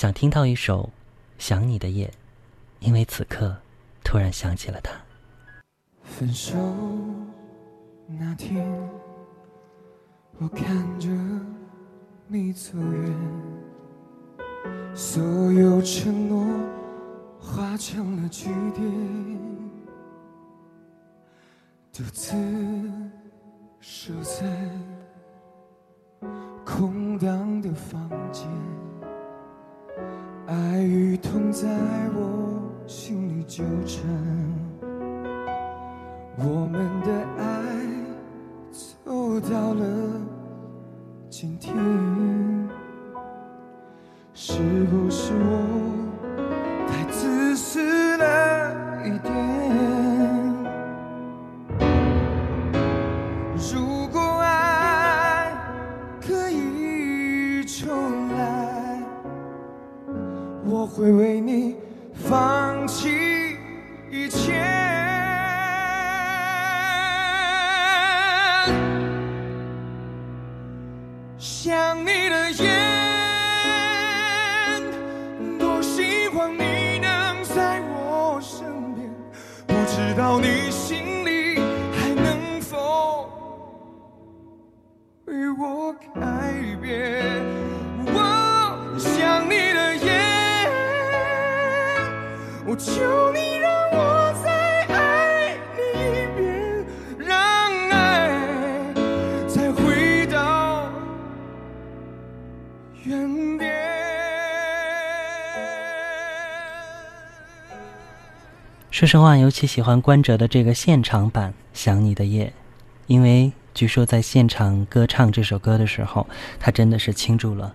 想听到一首《想你的夜》，因为此刻突然想起了他。分手那天，我看着你走远，所有承诺化成了句点，独自守在空荡的房间，爱与痛在我心里纠缠。我们的爱走到了今天，是不是我太自私了一点？如果爱可以重来，我会为你放弃一切。想你的夜，多希望你能在我身边，不知道你心里还能否为我改变。求你让我再爱你一遍，让爱再回到。说实话，尤其喜欢关喆的这个现场版《想你的夜》，因为据说在现场歌唱这首歌的时候，他真的是倾注了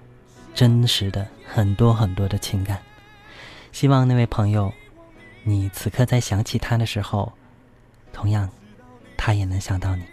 真实的很多很多的情感。希望那位朋友，你此刻在想起他的时候，同样，他也能想到你。